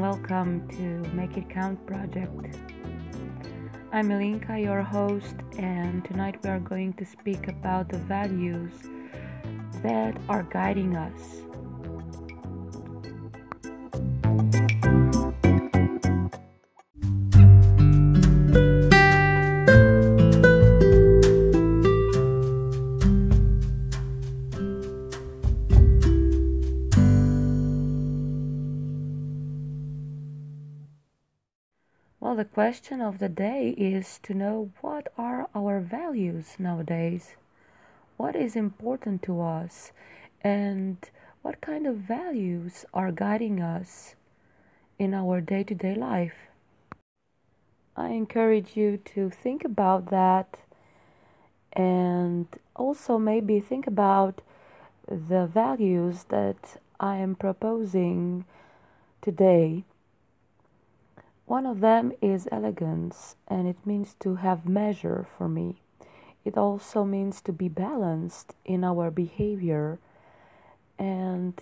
welcome to Make It Count project. I'm Ilinca, your host, and tonight we are going to speak about the values that are guiding us. Question of the day is to know what are our values nowadays? What is important to us? And what kind of values are guiding us in our day to day life? I encourage you to think about that and also maybe think about the values that I am proposing today one of them is elegance, and it means to have measure for me. It also means to be balanced in our behavior and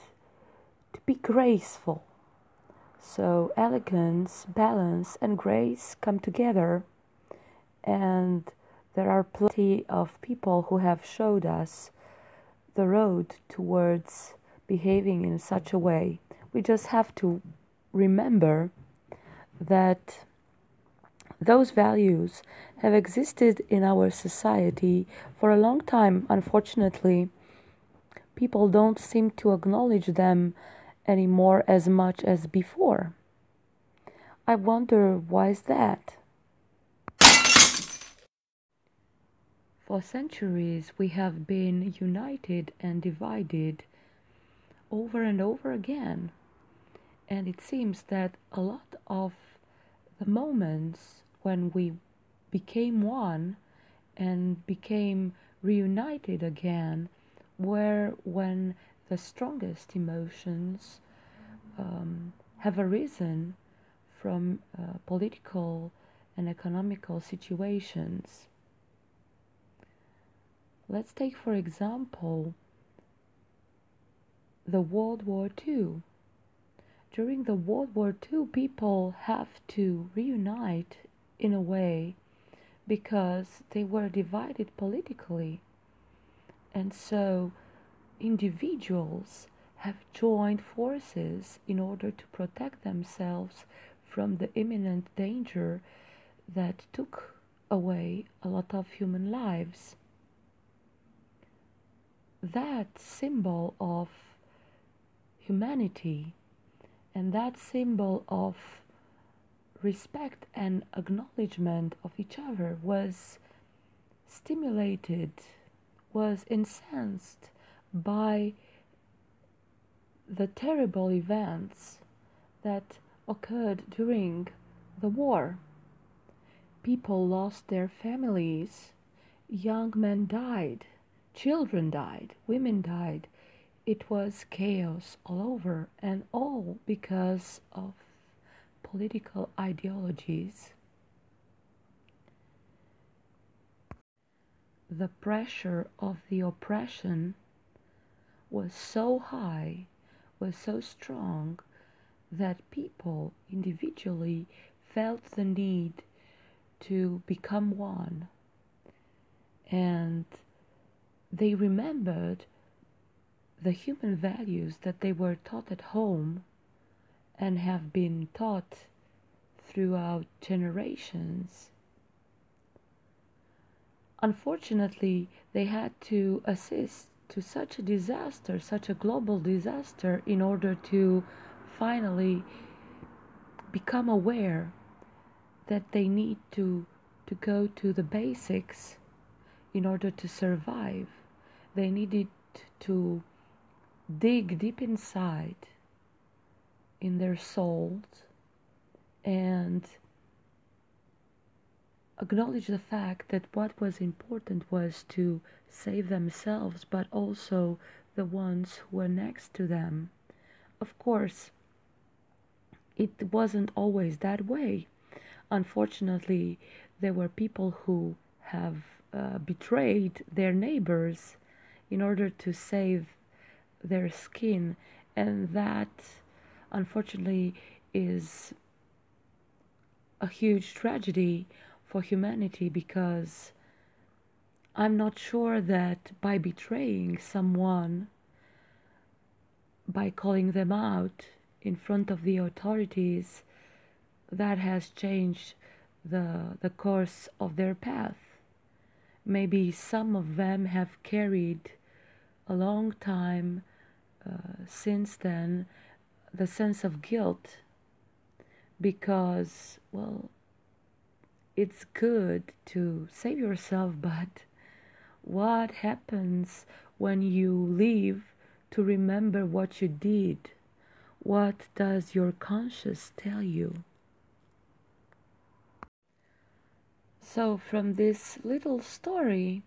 to be graceful. So, elegance, balance, and grace come together, and there are plenty of people who have showed us the road towards behaving in such a way. We just have to remember that those values have existed in our society for a long time. Unfortunately, people don't seem to acknowledge them anymore as much as before. I wonder why is that? For centuries, we have been united and divided over and over again. And it seems that a lot of the moments when we became one and became reunited again were when the strongest emotions um, have arisen from uh, political and economical situations. Let's take, for example, the World War II during the World War II, people have to reunite in a way because they were divided politically. And so individuals have joined forces in order to protect themselves from the imminent danger that took away a lot of human lives. That symbol of humanity and that symbol of respect and acknowledgement of each other was stimulated, was incensed by the terrible events that occurred during the war. People lost their families, young men died, children died, women died, it was chaos all over, and all because of political ideologies. The pressure of the oppression was so high, was so strong, that people individually felt the need to become one. And they remembered the human values that they were taught at home and have been taught throughout generations. Unfortunately, they had to assist to such a disaster, such a global disaster, in order to finally become aware that they need to, to go to the basics in order to survive. They needed to dig deep inside in their souls and acknowledge the fact that what was important was to save themselves, but also the ones who were next to them. Of course, it wasn't always that way. Unfortunately, there were people who have uh, betrayed their neighbors in order to save their skin, and that unfortunately is a huge tragedy for humanity because I'm not sure that by betraying someone, by calling them out in front of the authorities, that has changed the, the course of their path. Maybe some of them have carried a long time uh, since then the sense of guilt because, well, it's good to save yourself, but what happens when you leave to remember what you did? What does your conscience tell you? So, from this little story,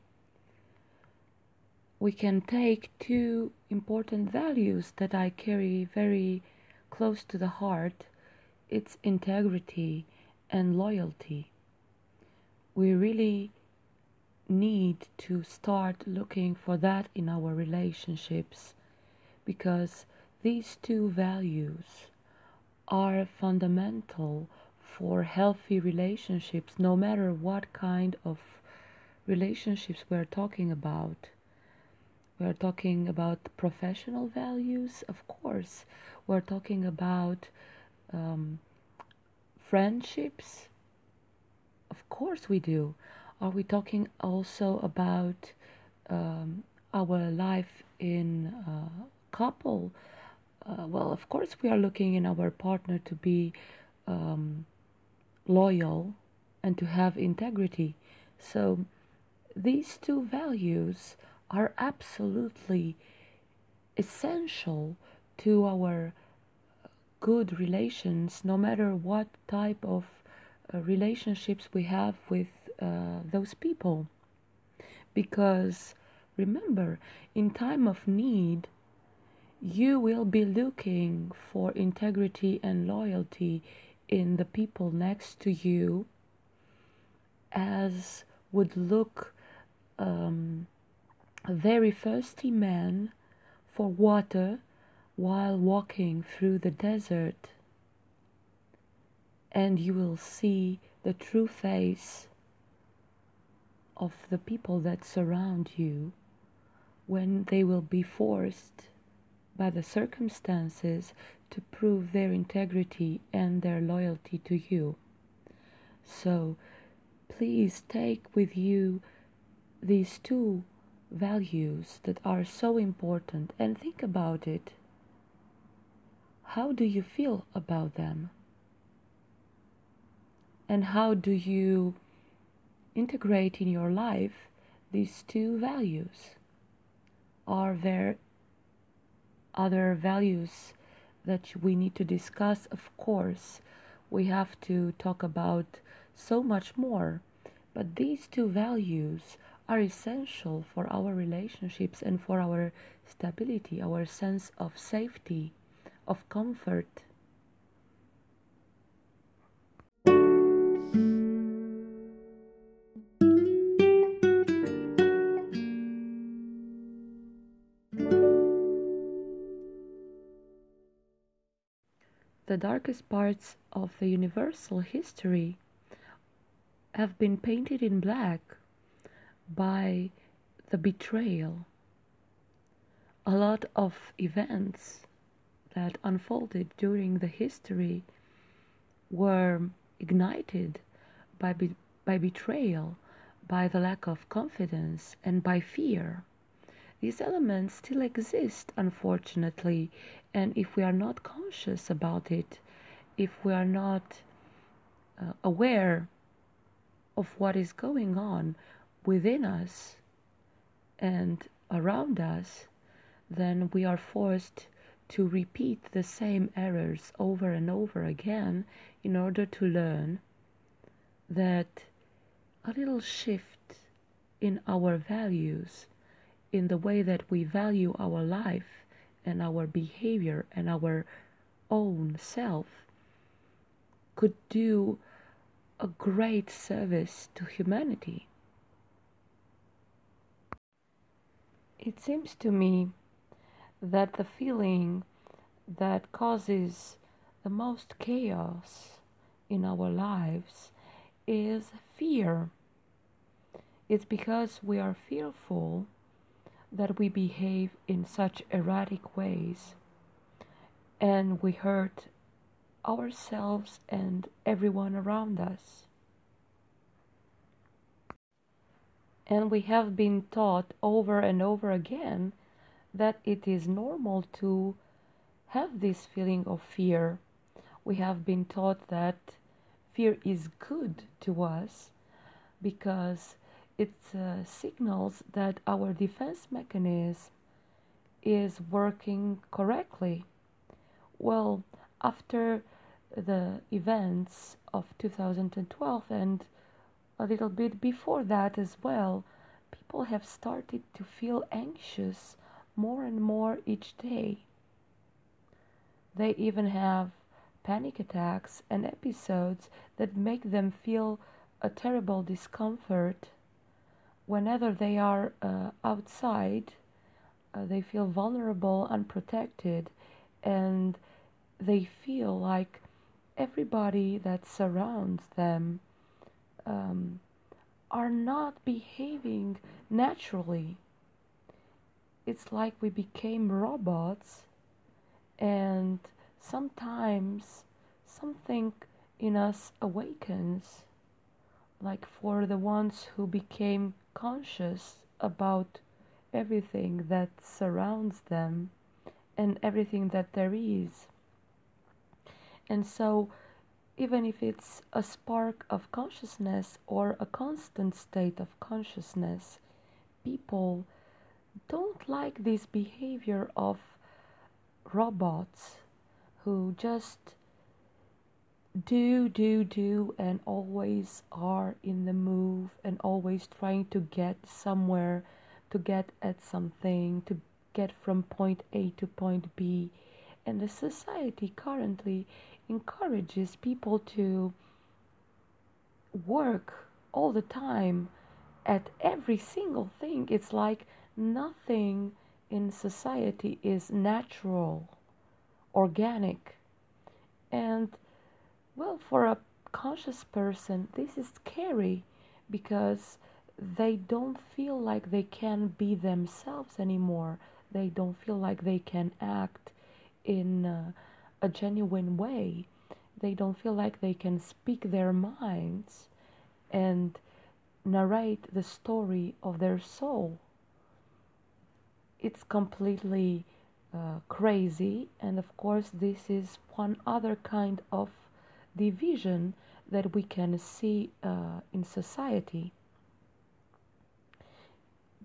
we can take two important values that I carry very close to the heart it's integrity and loyalty. We really need to start looking for that in our relationships because these two values are fundamental for healthy relationships, no matter what kind of relationships we're talking about. We're talking about professional values, of course. We're talking about um, friendships. Of course, we do. Are we talking also about um, our life in a couple? Uh, well, of course, we are looking in our partner to be um, loyal and to have integrity. So these two values are absolutely essential to our good relations, no matter what type of uh, relationships we have with uh, those people. Because remember, in time of need, you will be looking for integrity and loyalty in the people next to you as would look um, a very thirsty man for water while walking through the desert, and you will see the true face of the people that surround you when they will be forced by the circumstances to prove their integrity and their loyalty to you. So please take with you these two values that are so important and think about it. How do you feel about them? And how do you integrate in your life these two values? Are there other values that we need to discuss, of course, we have to talk about so much more. But these two values are essential for our relationships and for our stability, our sense of safety, of comfort. the darkest parts of the universal history have been painted in black by the betrayal. A lot of events that unfolded during the history were ignited by, be- by betrayal, by the lack of confidence, and by fear. These elements still exist, unfortunately, and if we are not conscious about it, if we are not uh, aware of what is going on within us and around us, then we are forced to repeat the same errors over and over again in order to learn that a little shift in our values in the way that we value our life and our behavior and our own self could do a great service to humanity. It seems to me that the feeling that causes the most chaos in our lives is fear. It's because we are fearful that we behave in such erratic ways and we hurt ourselves and everyone around us. And we have been taught over and over again that it is normal to have this feeling of fear. We have been taught that fear is good to us because it uh, signals that our defense mechanism is working correctly. Well, after the events of 2012 and a little bit before that as well, people have started to feel anxious more and more each day. They even have panic attacks and episodes that make them feel a terrible discomfort. Whenever they are uh, outside, uh, they feel vulnerable, unprotected, and they feel like everybody that surrounds them um, are not behaving naturally. It's like we became robots, and sometimes something in us awakens, like for the ones who became conscious about everything that surrounds them and everything that there is. And so, even if it's a spark of consciousness or a constant state of consciousness, people don't like this behavior of robots who just do, do, do, and always are in the move and always trying to get somewhere, to get at something, to get from point A to point B. And the society currently encourages people to work all the time at every single thing. It's like nothing in society is natural, organic. And well, for a conscious person, this is scary because they don't feel like they can be themselves anymore. They don't feel like they can act in uh, a genuine way. They don't feel like they can speak their minds and narrate the story of their soul. It's completely uh, crazy, and of course, this is one other kind of division that we can see uh, in society.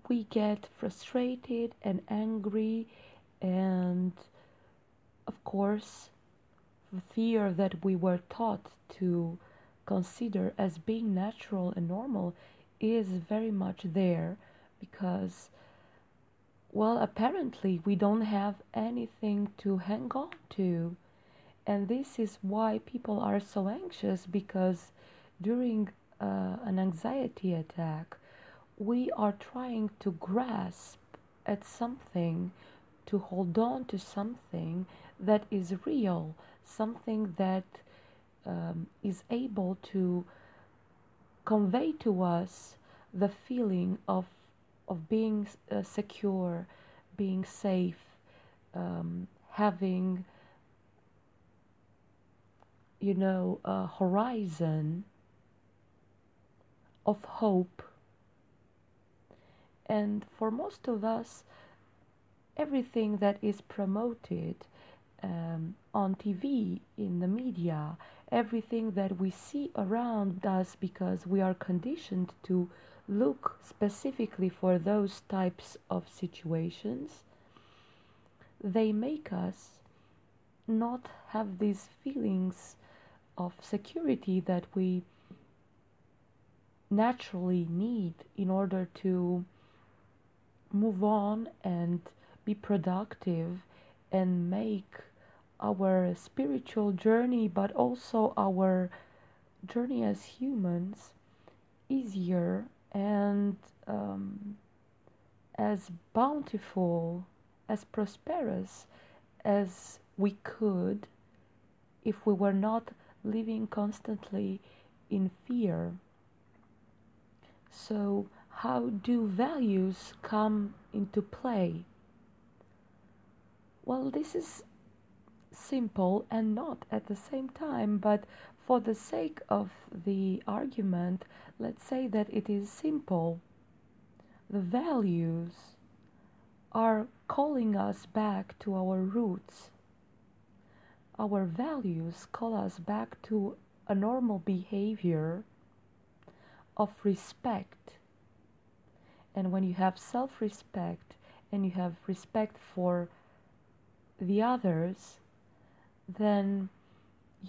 We get frustrated and angry, and of course, the fear that we were taught to consider as being natural and normal is very much there because well apparently we don't have anything to hang on to. And this is why people are so anxious because during uh, an anxiety attack we are trying to grasp at something to hold on to something that is real, something that um, is able to convey to us the feeling of of being uh, secure, being safe, um, having you know a horizon of hope. And for most of us, everything that is promoted um, on TV, in the media, everything that we see around us because we are conditioned to look specifically for those types of situations, they make us not have these feelings of security that we naturally need in order to move on and be productive and make our spiritual journey, but also our journey as humans, easier and um, as bountiful, as prosperous as we could if we were not living constantly in fear. So, how do values come into play? Well, this is simple and not at the same time, but for the sake of the argument, let's say that it is simple. The values are calling us back to our roots. Our values call us back to a normal behavior of respect. And when you have self respect and you have respect for the others, then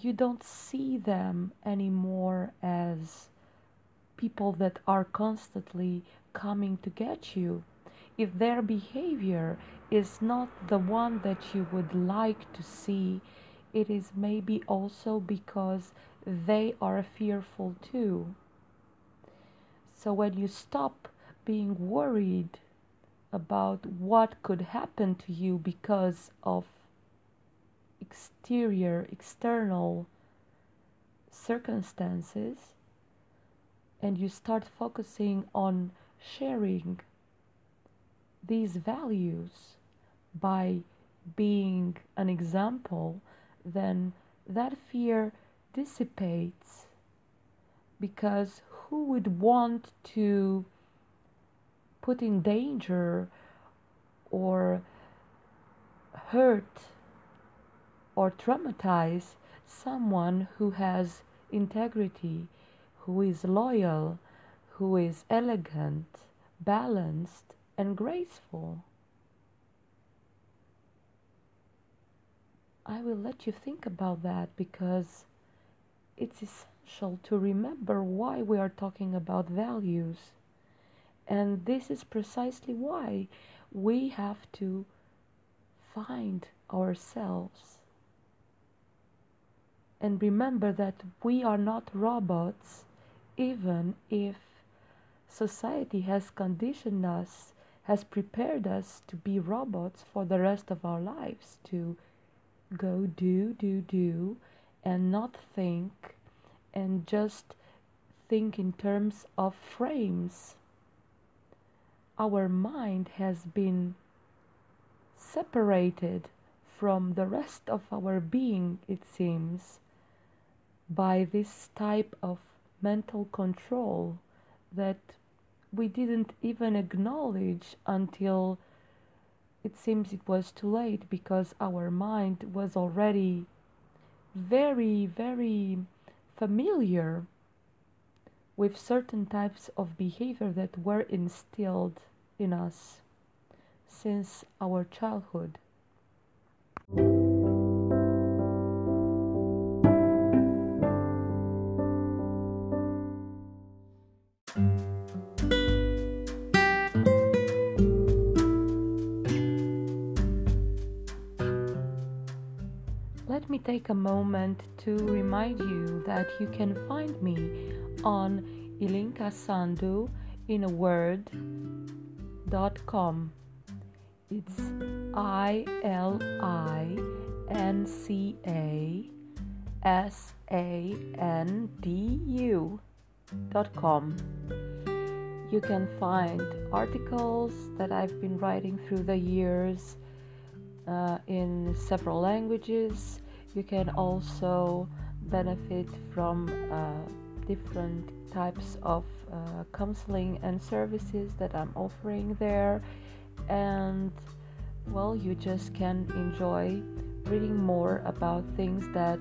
you don't see them anymore as people that are constantly coming to get you. If their behavior is not the one that you would like to see, it is maybe also because they are fearful too. So when you stop being worried about what could happen to you because of exterior, external circumstances, and you start focusing on sharing these values by being an example, then that fear dissipates because who would want to put in danger or hurt or traumatize someone who has integrity, who is loyal, who is elegant, balanced, and graceful. I will let you think about that because it's essential to remember why we are talking about values. And this is precisely why we have to find ourselves. And remember that we are not robots, even if society has conditioned us, has prepared us to be robots for the rest of our lives, to go do, do, do, and not think, and just think in terms of frames our mind has been separated from the rest of our being, it seems, by this type of mental control that we didn't even acknowledge until it seems it was too late because our mind was already very, very familiar with certain types of behavior that were instilled in us since our childhood. Let me take a moment to remind you that you can find me on Ilinca Sandu in a word com. It's I L I N C A S A N D U dot com. You can find articles that I've been writing through the years uh, in several languages. You can also benefit from uh, different types of uh, counseling and services that I'm offering there. And well, you just can enjoy reading more about things that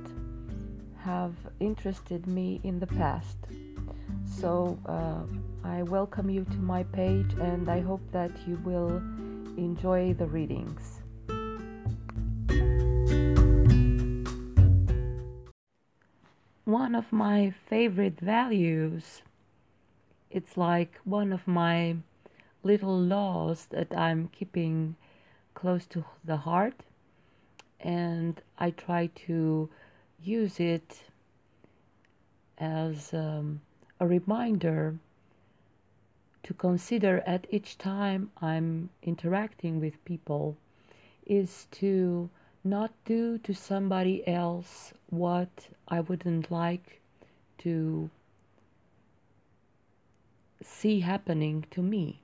have interested me in the past. So uh, I welcome you to my page and I hope that you will enjoy the readings. One of my favorite values. It's like one of my little laws that I'm keeping close to the heart, and I try to use it as um, a reminder to consider at each time I'm interacting with people is to not do to somebody else what I wouldn't like to see happening to me.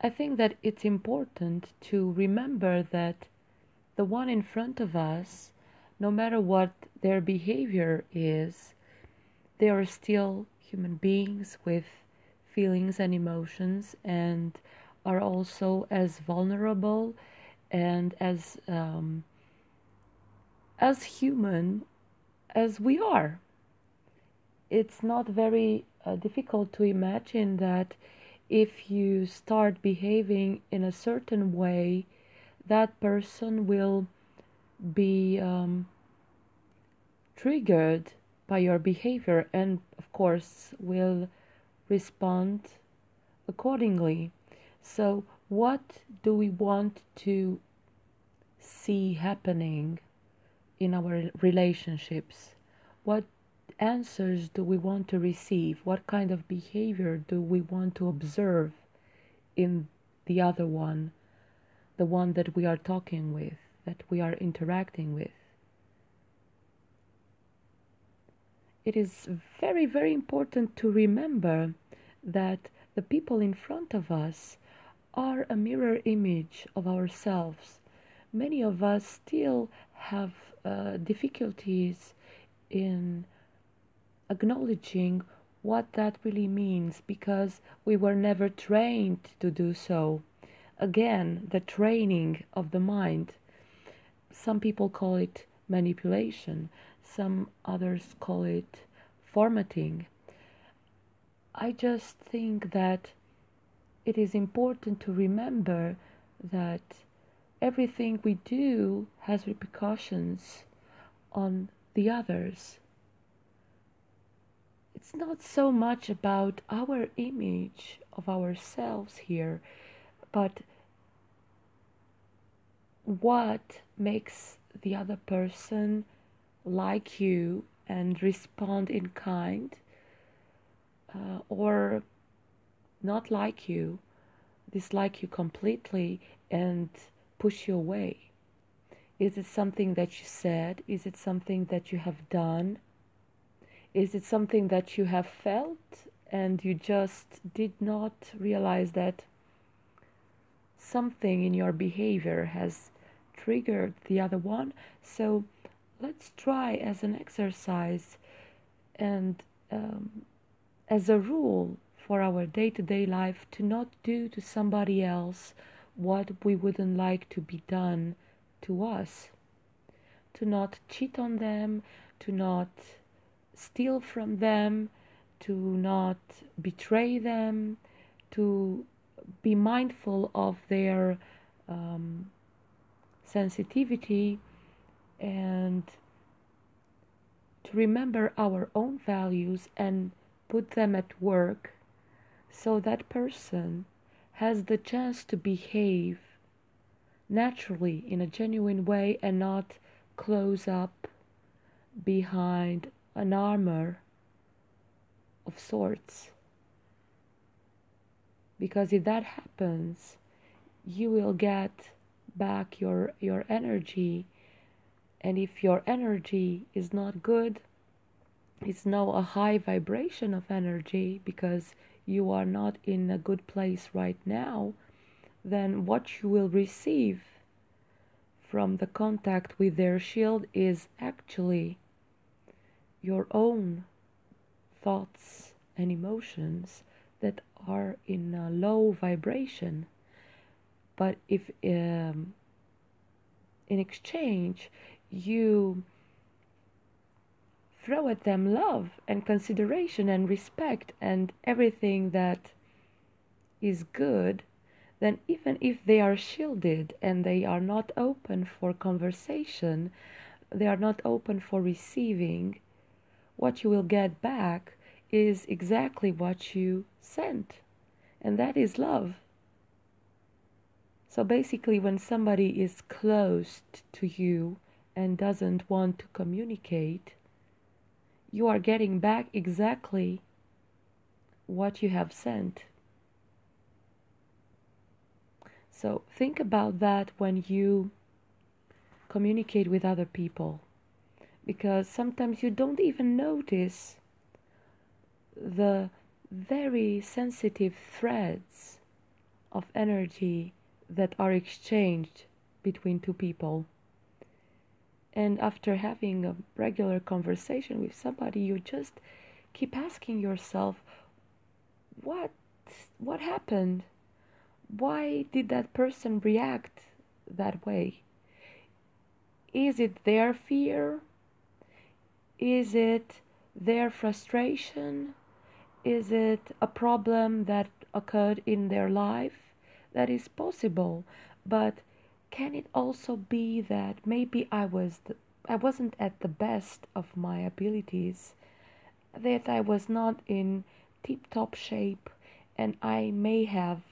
I think that it's important to remember that the one in front of us, no matter what their behavior is, they are still human beings with feelings and emotions and are also as vulnerable and as um, as human as we are. It's not very uh, difficult to imagine that if you start behaving in a certain way, that person will be um, triggered by your behavior and, of course, will respond accordingly. So, what do we want to see happening in our relationships? What answers do we want to receive? What kind of behavior do we want to observe in the other one, the one that we are talking with, that we are interacting with? It is very, very important to remember that the people in front of us are a mirror image of ourselves. Many of us still have uh, difficulties in acknowledging what that really means because we were never trained to do so. Again, the training of the mind. Some people call it manipulation, some others call it formatting. I just think that it is important to remember that everything we do has repercussions on the others. It's not so much about our image of ourselves here, but what makes the other person like you and respond in kind uh, or not like you, dislike you completely and push you away? Is it something that you said? Is it something that you have done? Is it something that you have felt and you just did not realize that something in your behavior has triggered the other one? So let's try as an exercise and um, as a rule for our day to day life to not do to somebody else what we wouldn't like to be done to us, to not cheat on them, to not steal from them, to not betray them, to be mindful of their um, sensitivity and to remember our own values and put them at work so that person has the chance to behave naturally in a genuine way and not close up behind an armor of sorts. Because if that happens, you will get back your, your energy. And if your energy is not good, it's now a high vibration of energy because you are not in a good place right now, then what you will receive from the contact with their shield is actually your own thoughts and emotions that are in a low vibration. But if um, in exchange you throw at them love and consideration and respect and everything that is good, then even if they are shielded and they are not open for conversation, they are not open for receiving, what you will get back is exactly what you sent, and that is love. So basically, when somebody is closed to you and doesn't want to communicate, you are getting back exactly what you have sent. So think about that when you communicate with other people because sometimes you don't even notice the very sensitive threads of energy that are exchanged between two people. And after having a regular conversation with somebody, you just keep asking yourself, what what happened? Why did that person react that way? Is it their fear? Is it their frustration? Is it a problem that occurred in their life? That is possible, but can it also be that maybe I was the, I wasn't at the best of my abilities, that I was not in tip-top shape, and I may have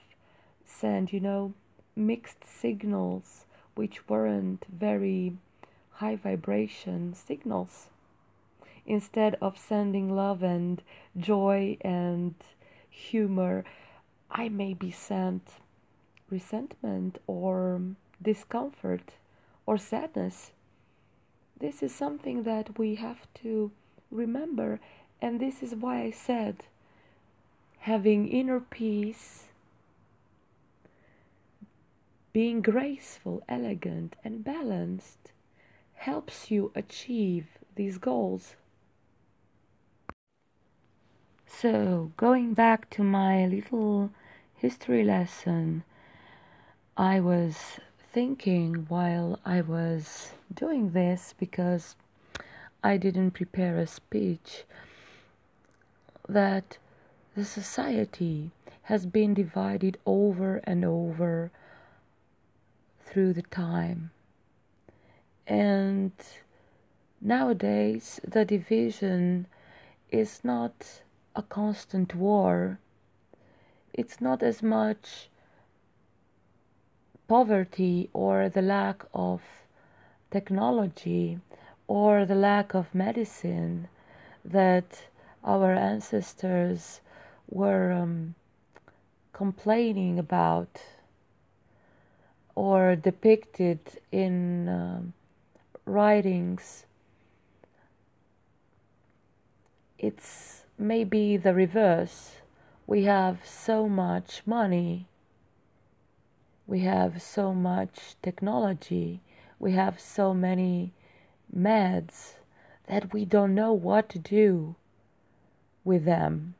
sent, you know, mixed signals which weren't very high vibration signals. Instead of sending love and joy and humor i may be sent resentment or discomfort or sadness this is something that we have to remember and this is why i said having inner peace being graceful elegant and balanced helps you achieve these goals. So, going back to my little history lesson, I was thinking while I was doing this because I didn't prepare a speech that the society has been divided over and over through the time and nowadays, the division is not a constant war. It's not as much poverty or the lack of technology or the lack of medicine that our ancestors were um, complaining about or depicted in um, writings, it's maybe the reverse. We have so much money, we have so much technology, we have so many meds that we don't know what to do with them.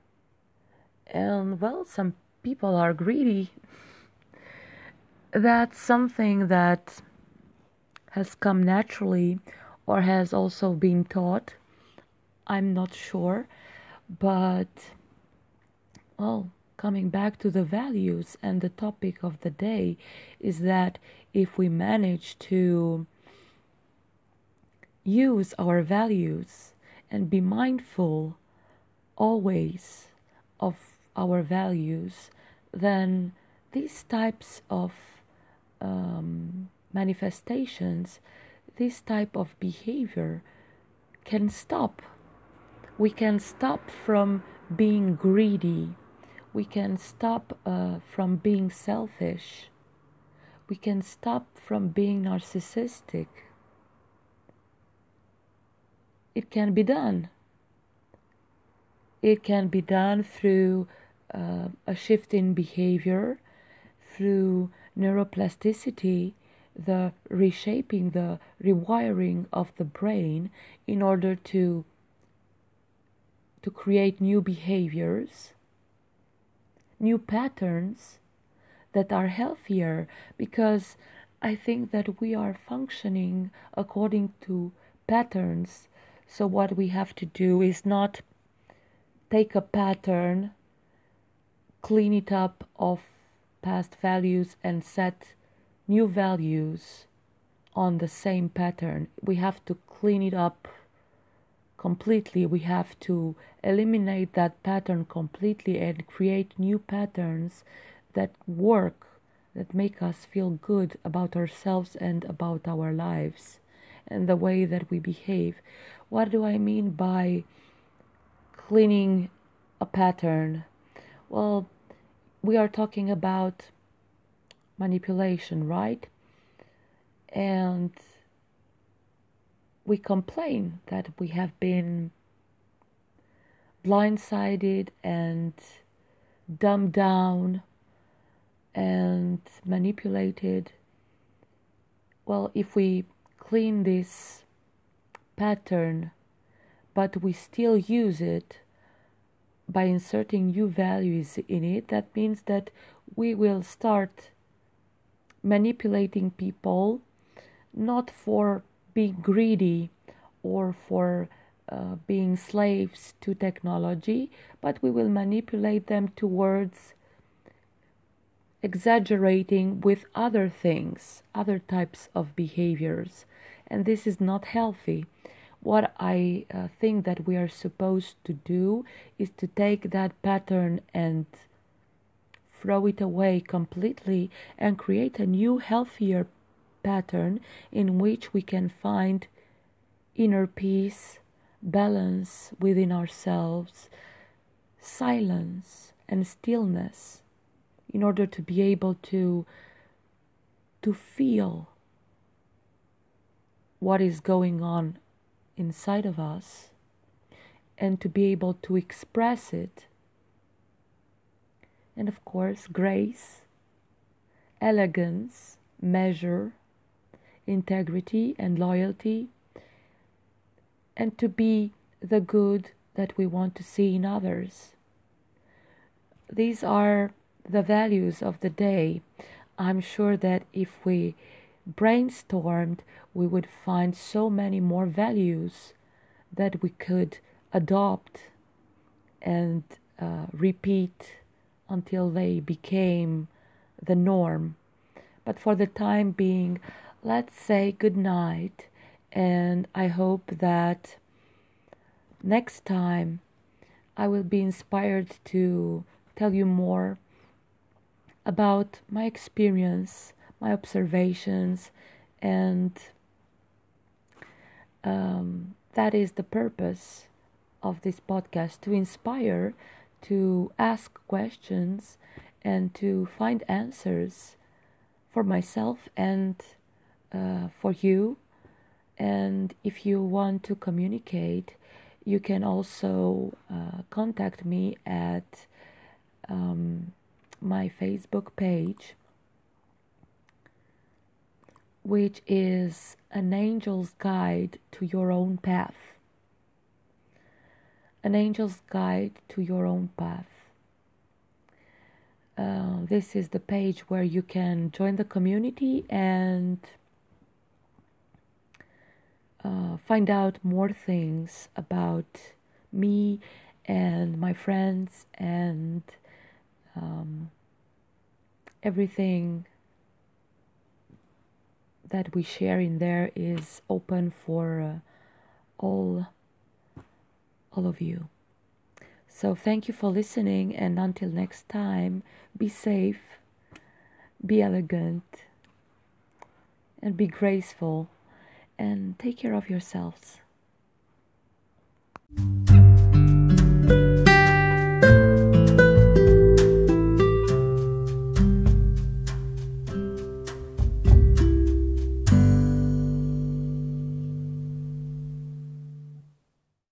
And well, some people are greedy. That's something that has come naturally or has also been taught. I'm not sure. But, well, coming back to the values and the topic of the day is that if we manage to use our values and be mindful always of our values, then these types of um, manifestations, this type of behavior can stop. We can stop from being greedy. We can stop uh, from being selfish. We can stop from being narcissistic. It can be done. It can be done through uh, a shift in behavior, through neuroplasticity, the reshaping, the rewiring of the brain in order to to create new behaviors, new patterns that are healthier because I think that we are functioning according to patterns. So, what we have to do is not take a pattern, clean it up of past values, and set new values on the same pattern. We have to clean it up completely. We have to eliminate that pattern completely and create new patterns that work, that make us feel good about ourselves and about our lives and the way that we behave. What do I mean by cleaning a pattern? Well, we are talking about manipulation, right? And we complain that we have been blindsided and dumbed down and manipulated. Well, if we clean this pattern, but we still use it by inserting new values in it, that means that we will start manipulating people not for being greedy or for uh, being slaves to technology, but we will manipulate them towards exaggerating with other things, other types of behaviors. And this is not healthy. What I uh, think that we are supposed to do is to take that pattern and throw it away completely and create a new, healthier pattern in which we can find inner peace, balance within ourselves, silence, and stillness in order to be able to to feel what is going on inside of us and to be able to express it. And of course grace elegance measure integrity and loyalty and to be the good that we want to see in others these are the values of the day, I'm sure that if we brainstormed, we would find so many more values that we could adopt and uh, repeat until they became the norm. But for the time being, let's say good night, and I hope that next time I will be inspired to tell you more about my experience, my observations, and um, that is the purpose of this podcast to inspire, to ask questions, and to find answers for myself and uh, for you. And if you want to communicate, you can also uh, contact me at um, my Facebook page, which is an angel's guide to your own path. An angel's guide to your own path. Uh, this is the page where you can join the community and uh, find out more things about me and my friends and um, everything that we share in there is open for uh, all all of you. So thank you for listening and until next time be safe be elegant and be graceful and take care of yourselves